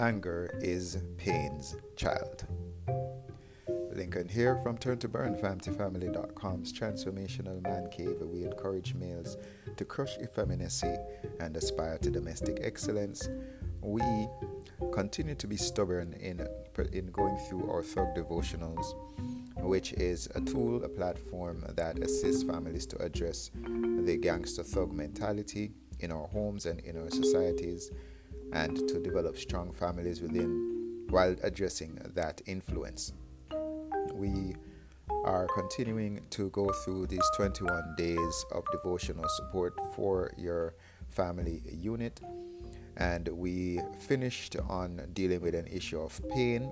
Anger is pain's child. Lincoln here from Turn to Burn, transformational man cave where we encourage males to crush effeminacy and aspire to domestic excellence. We continue to be stubborn in, in going through our thug devotionals, which is a tool, a platform that assists families to address the gangster thug mentality in our homes and in our societies and to develop strong families within while addressing that influence. We are continuing to go through these 21 days of devotional support for your family unit. And we finished on dealing with an issue of pain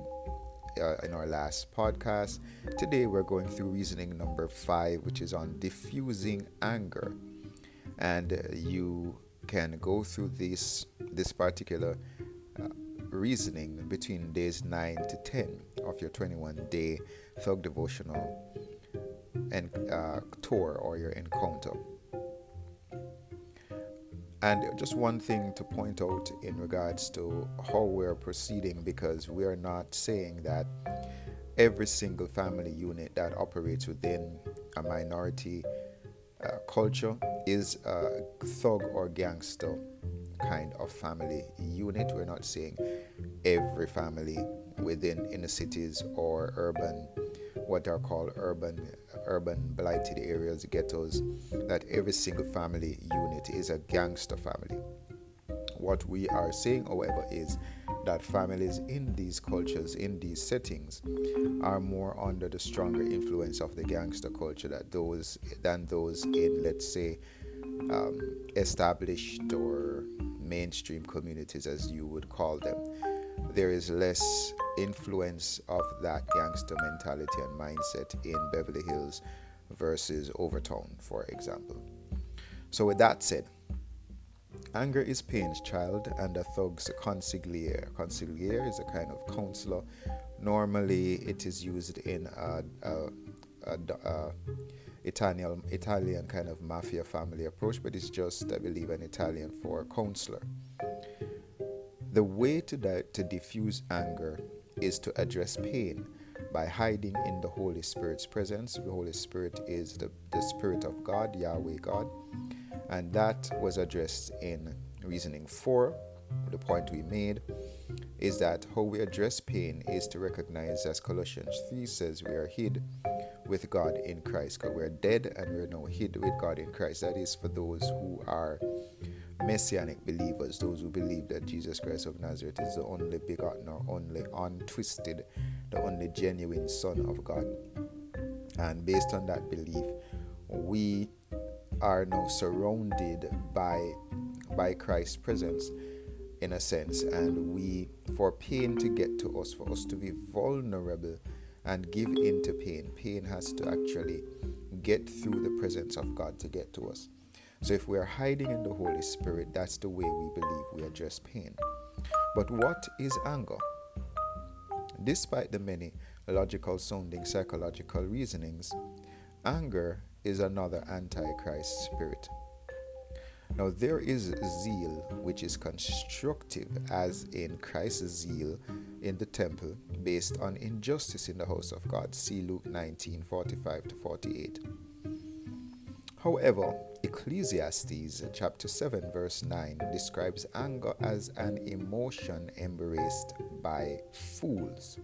uh, in our last podcast. Today we're going through reasoning number five, which is on diffusing anger. And you can go through this this particular uh, reasoning between days 9 to 10 of your 21 day thug devotional and uh, tour or your encounter. And just one thing to point out in regards to how we're proceeding because we are not saying that every single family unit that operates within a minority uh, culture is a thug or gangster kind of family unit. We're not saying every family within inner cities or urban, what are called urban, urban blighted areas, ghettos, that every single family unit is a gangster family. What we are saying, however, is that families in these cultures, in these settings, are more under the stronger influence of the gangster culture that those than those in, let's say, um, established or mainstream communities, as you would call them. There is less influence of that gangster mentality and mindset in Beverly Hills versus Overtown, for example. So, with that said, Anger is pain's child and a thug's consigliere. Consigliere is a kind of counselor. Normally, it is used in a, a, a, a Italian, Italian kind of mafia family approach, but it's just, I believe, an Italian for a counselor. The way to, di- to diffuse anger is to address pain by hiding in the Holy Spirit's presence. The Holy Spirit is the, the Spirit of God, Yahweh God and that was addressed in reasoning 4. The point we made is that how we address pain is to recognize, as Colossians 3 says, we are hid with God in Christ. Because we're dead and we're now hid with God in Christ. That is for those who are messianic believers, those who believe that Jesus Christ of Nazareth is the only begotten or only untwisted, the only genuine Son of God. And based on that belief, we are now surrounded by by Christ's presence in a sense and we for pain to get to us for us to be vulnerable and give in to pain. Pain has to actually get through the presence of God to get to us. So if we are hiding in the Holy Spirit that's the way we believe we address pain. But what is anger? Despite the many logical sounding psychological reasonings anger is another antichrist spirit. Now, there is zeal which is constructive, as in Christ's zeal in the temple, based on injustice in the house of God. See Luke 19 45 to 48. However, Ecclesiastes chapter 7, verse 9 describes anger as an emotion embraced by fools.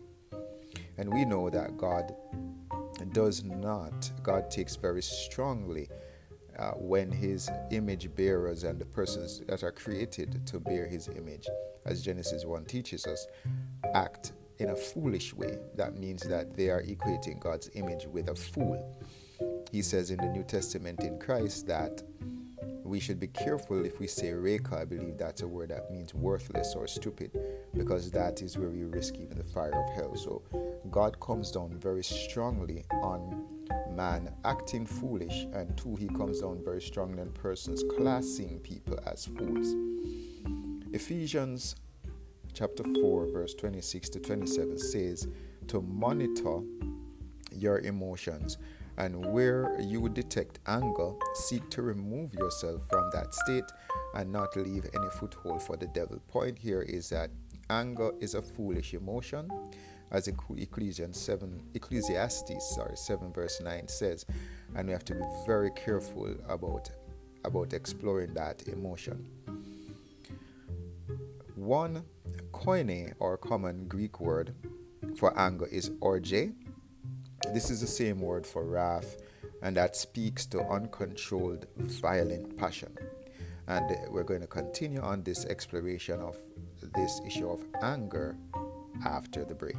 And we know that God does not, God takes very strongly uh, when his image bearers and the persons that are created to bear his image, as Genesis 1 teaches us, act in a foolish way. That means that they are equating God's image with a fool. He says in the New Testament in Christ that we should be careful if we say raca. I believe that's a word that means worthless or stupid, because that is where we risk even the fire of hell. So God comes down very strongly on man acting foolish, and two, he comes down very strongly on persons classing people as fools. Ephesians chapter 4, verse 26 to 27 says to monitor your emotions and where you detect anger, seek to remove yourself from that state and not leave any foothold for the devil. Point here is that Anger is a foolish emotion, as Ecclesiastes 7, Ecclesiastes sorry, 7 verse 9 says, and we have to be very careful about about exploring that emotion. One koine or common Greek word for anger is orge. This is the same word for wrath, and that speaks to uncontrolled, violent passion. And we're going to continue on this exploration of this issue of anger after the break.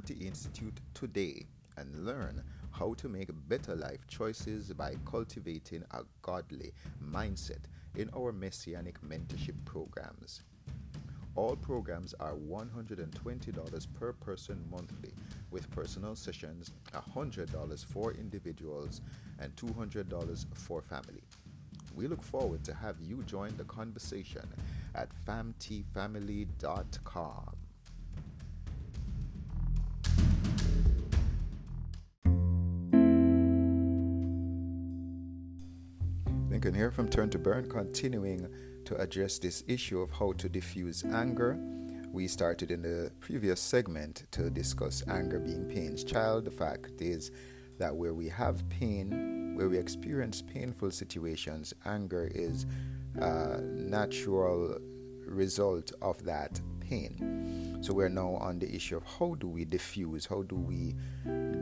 Institute today and learn how to make better life choices by cultivating a godly mindset in our Messianic mentorship programs. All programs are $120 per person monthly, with personal sessions $100 for individuals and $200 for family. We look forward to have you join the conversation at famtfamily.com. from Turn to Burn, continuing to address this issue of how to diffuse anger. We started in the previous segment to discuss anger being pain's child. The fact is that where we have pain, where we experience painful situations, anger is a natural result of that pain. So we're now on the issue of how do we diffuse, how do we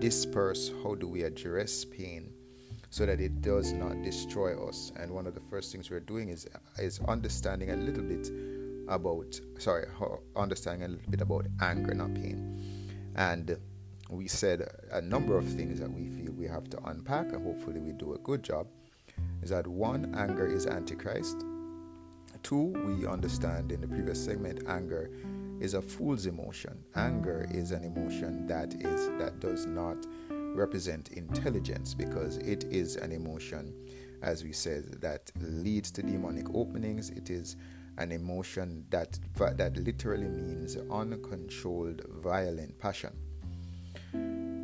disperse, how do we address pain so that it does not destroy us. And one of the first things we're doing is is understanding a little bit about sorry, understanding a little bit about anger, not pain. And we said a number of things that we feel we have to unpack, and hopefully we do a good job. Is that one, anger is antichrist. Two, we understand in the previous segment, anger is a fool's emotion. Anger is an emotion that is that does not represent intelligence because it is an emotion, as we said, that leads to demonic openings. It is an emotion that that literally means uncontrolled, violent passion.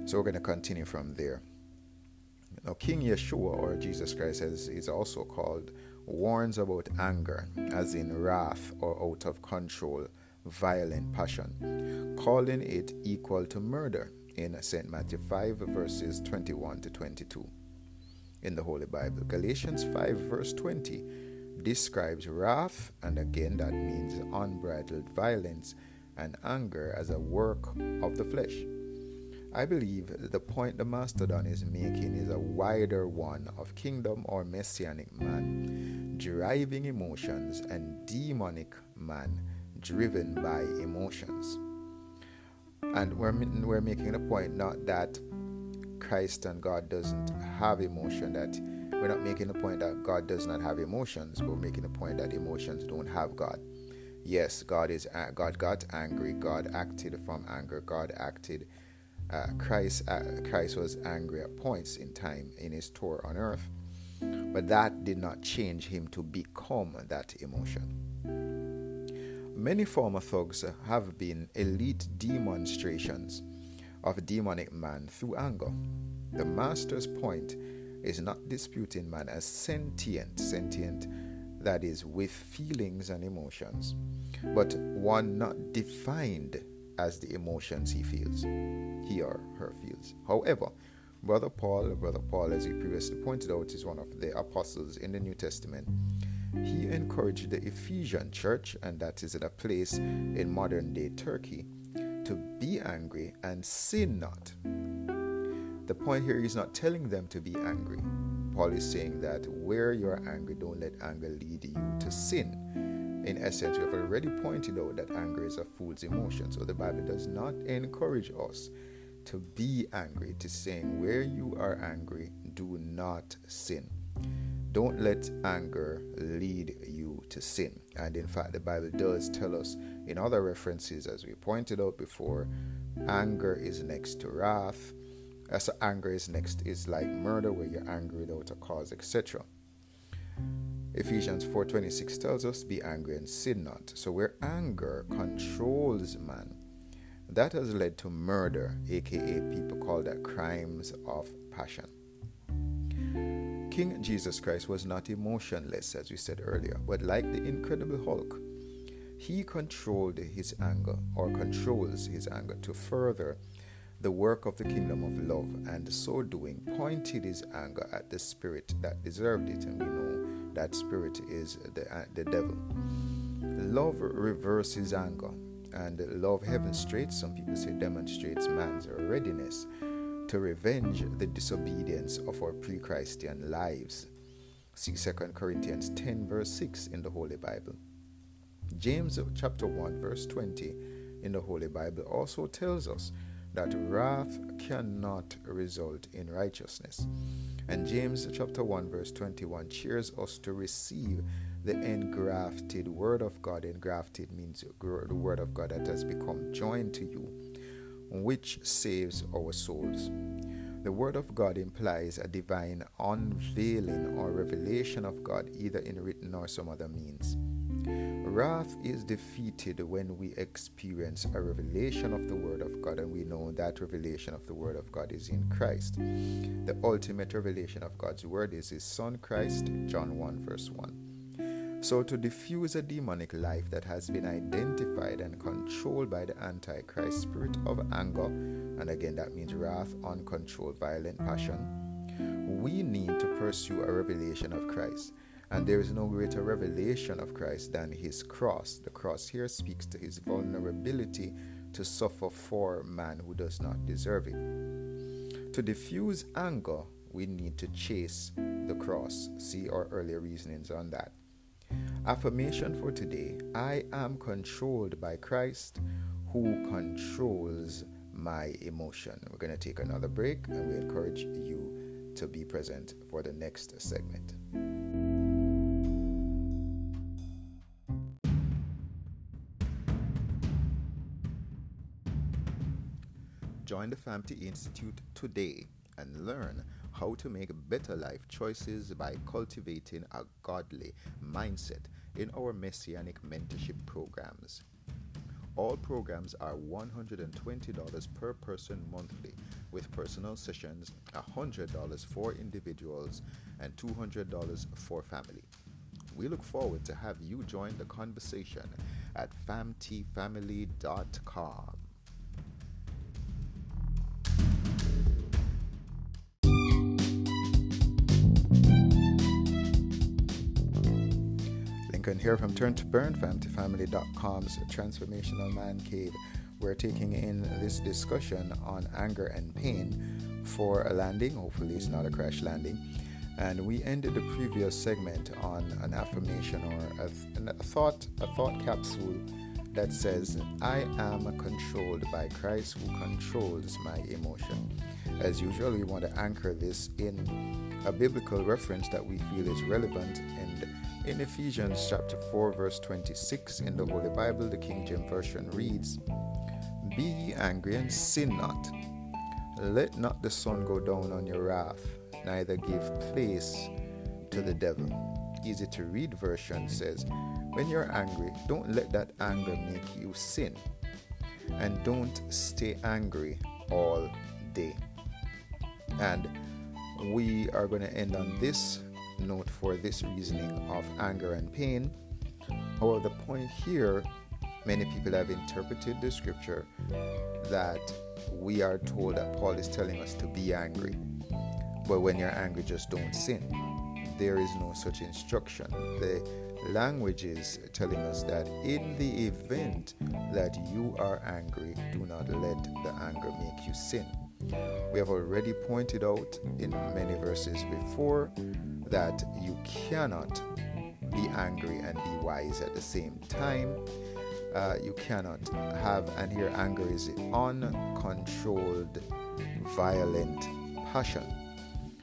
So we're going to continue from there. Now, King Yeshua or Jesus Christ, as is also called, warns about anger, as in wrath or out of control, violent passion, calling it equal to murder in St. Matthew 5, verses 21 to 22 in the Holy Bible. Galatians 5, verse 20 describes wrath, and again that means unbridled violence and anger as a work of the flesh. I believe the point the Mastodon is making is a wider one of kingdom or messianic man driving emotions and demonic man driven by emotions. And we're, we're making the point not that Christ and God doesn't have emotion, that we're not making the point that God does not have emotions, but we're making the point that emotions don't have God. Yes, God is God got angry. God acted from anger. God acted. Uh, Christ uh, Christ was angry at points in time in his tour on earth, but that did not change him to become that emotion. Many former thugs have been elite demonstrations of demonic man through anger. The master's point is not disputing man as sentient, sentient that is with feelings and emotions, but one not defined as the emotions he feels, he or her feels. However, Brother Paul, Brother Paul, as he previously pointed out, is one of the apostles in the New Testament he encouraged the Ephesian church, and that is in a place in modern day Turkey, to be angry and sin not. The point here is not telling them to be angry. Paul is saying that where you're angry, don't let anger lead you to sin. In essence, we have already pointed out that anger is a fool's emotion, so the Bible does not encourage us to be angry. Is saying where you are angry, do not sin. Don't let anger lead you to sin. And in fact, the Bible does tell us in other references, as we pointed out before, anger is next to wrath. Uh, so anger is next is like murder, where you're angry without a cause, etc. Ephesians 4:26 tells us, "Be angry and sin not." So where anger controls man, That has led to murder, aka people call that crimes of passion. King Jesus Christ was not emotionless, as we said earlier, but like the Incredible Hulk, he controlled his anger or controls his anger to further the work of the kingdom of love, and so doing pointed his anger at the spirit that deserved it, and we know that spirit is the, uh, the devil. Love reverses anger, and love demonstrates, some people say demonstrates man's readiness to revenge the disobedience of our pre Christian lives. See 2 Corinthians 10, verse 6 in the Holy Bible. James chapter 1, verse 20 in the Holy Bible also tells us that wrath cannot result in righteousness. And James chapter 1 verse 21 cheers us to receive the engrafted word of God. Engrafted means the word of God that has become joined to you, which saves our souls. The word of God implies a divine unveiling or revelation of God, either in written or some other means. Wrath is defeated when we experience a revelation of the Word of God, and we know that revelation of the Word of God is in Christ. The ultimate revelation of God's Word is His Son Christ, John 1, verse 1. So, to diffuse a demonic life that has been identified and controlled by the Antichrist spirit of anger, and again that means wrath, uncontrolled, violent passion, we need to pursue a revelation of Christ. And there is no greater revelation of Christ than his cross. The cross here speaks to his vulnerability to suffer for man who does not deserve it. To diffuse anger, we need to chase the cross. See our earlier reasonings on that. Affirmation for today I am controlled by Christ who controls my emotion. We're going to take another break and we encourage you to be present for the next segment. Join the FAMTI Institute today and learn how to make better life choices by cultivating a godly mindset in our Messianic mentorship programs. All programs are $120 per person monthly, with personal sessions $100 for individuals and $200 for family. We look forward to have you join the conversation at famtifamily.com. can hear from Turn to Burn, FamilyFamily.com's Transformational Man Cave. We're taking in this discussion on anger and pain for a landing. Hopefully, it's not a crash landing. And we ended the previous segment on an affirmation or a, th- a thought, a thought capsule that says, I am controlled by Christ who controls my emotion. As usual, we want to anchor this in a biblical reference that we feel is relevant and in Ephesians chapter 4, verse 26 in the Holy Bible, the King James Version reads, Be ye angry and sin not. Let not the sun go down on your wrath, neither give place to the devil. Easy to read version says, When you're angry, don't let that anger make you sin. And don't stay angry all day. And we are going to end on this note for this reasoning of anger and pain. However, the point here, many people have interpreted the scripture that we are told that Paul is telling us to be angry. But when you're angry, just don't sin. There is no such instruction. The language is telling us that in the event that you are angry, do not let the anger make you sin. We have already pointed out in many verses before that you cannot be angry and be wise at the same time. Uh, you cannot have, and here anger is uncontrolled, violent passion.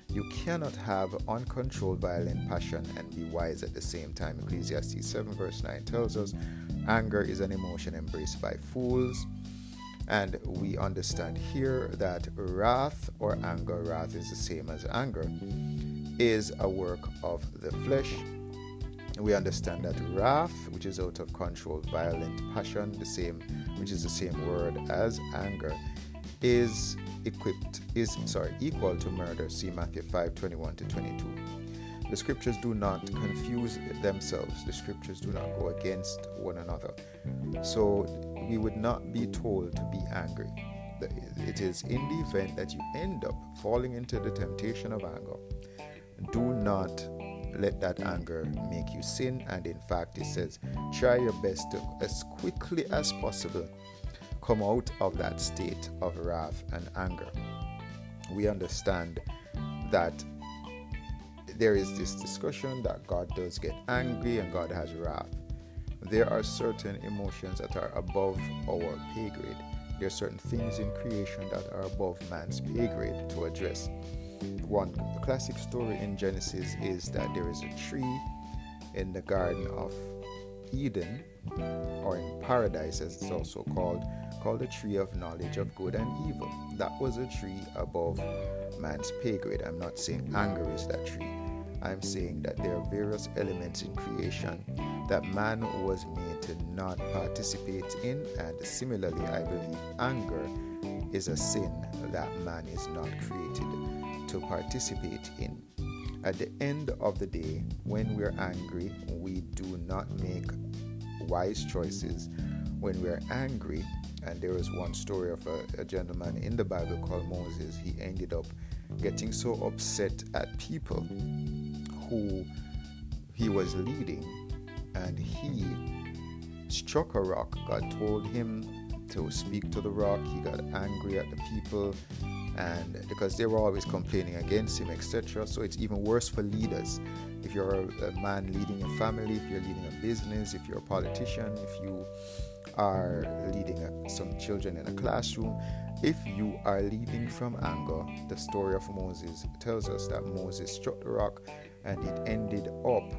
You cannot have uncontrolled, violent passion and be wise at the same time. Ecclesiastes 7, verse 9 tells us anger is an emotion embraced by fools. And we understand here that wrath or anger, wrath is the same as anger is a work of the flesh, we understand that wrath, which is out of control, violent passion, the same, which is the same word as anger, is equipped is sorry equal to murder. See Matthew 5, 21 to 22. The scriptures do not confuse themselves. The scriptures do not go against one another. So we would not be told to be angry. It is in the event that you end up falling into the temptation of anger. Do not let that anger make you sin. And in fact, it says, try your best to, as quickly as possible, come out of that state of wrath and anger. We understand that there is this discussion that God does get angry and God has wrath. There are certain emotions that are above our pay grade. There are certain things in creation that are above man's pay grade to address. One classic story in Genesis is that there is a tree in the Garden of Eden, or in paradise as it's also called, called the tree of knowledge of good and evil. That was a tree above man's pay grade. I'm not saying anger is that tree. I'm saying that there are various elements in creation that man was made to not participate in, and similarly, I believe anger is a sin that man is not created to participate in. At the end of the day, when we're angry, we do not make wise choices. When we're angry, and there is one story of a, a gentleman in the Bible called Moses, he ended up getting so upset at people who he was leading, and he struck a rock. God told him to speak to the rock. He got angry at the people and because they were always complaining against him, etc. So it's even worse for leaders. If you're a, man leading a family, if you're leading a business, if you're a politician, if you are leading a, some children in a classroom, if you are leading from anger, the story of Moses tells us that Moses struck the rock and it ended up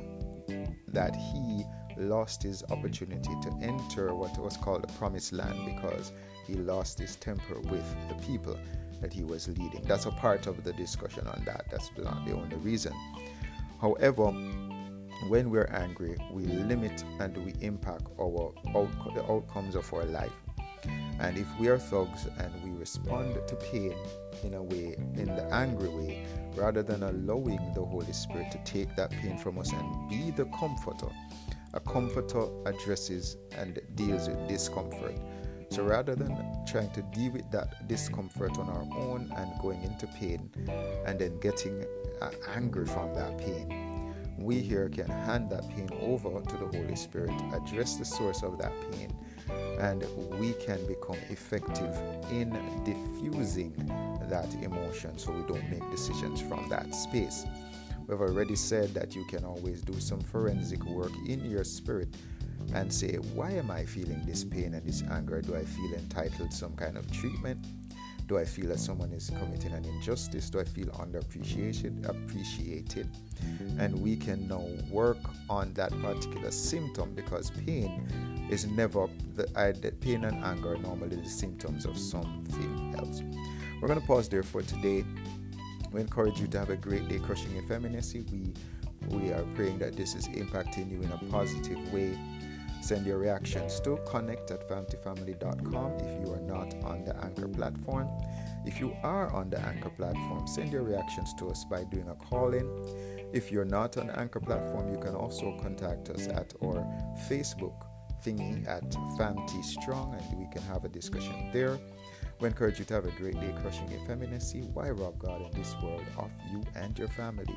that he lost his opportunity to enter what was called the promised land because he lost his temper with the people that he was leading. That's a part of the discussion on that. That's not the only reason. However, when we're angry, we limit and we impact our out- the outcomes of our life. And if we are thugs and we respond to pain in a way, in the angry way, rather than allowing the Holy Spirit to take that pain from us and be the comforter, a comforter addresses and deals with discomfort. So rather than trying to deal with that discomfort on our own and going into pain and then getting uh, angry from that pain, we here can hand that pain over to the Holy Spirit, address the source of that pain, and we can become effective in diffusing that emotion so we don't make decisions from that space. We've already said that you can always do some forensic work in your spirit and say, why am I feeling this pain and this anger? Do I feel entitled some kind of treatment? Do I feel that someone is committing an injustice? Do I feel underappreciated? Appreciated? And we can now work on that particular symptom because pain is never the uh, pain and anger are normally the symptoms of something else. We're going to pause there for today. We encourage you to have a great day crushing effeminacy. We we are praying that this is impacting you in a positive way Send your reactions to connect at familyfamily.com if you are not on the Anchor platform. If you are on the Anchor platform, send your reactions to us by doing a call in. If you're not on Anchor platform, you can also contact us at our Facebook thingy at FamT Strong and we can have a discussion there. We encourage you to have a great day crushing effeminacy. Why rob God in this world of you and your family?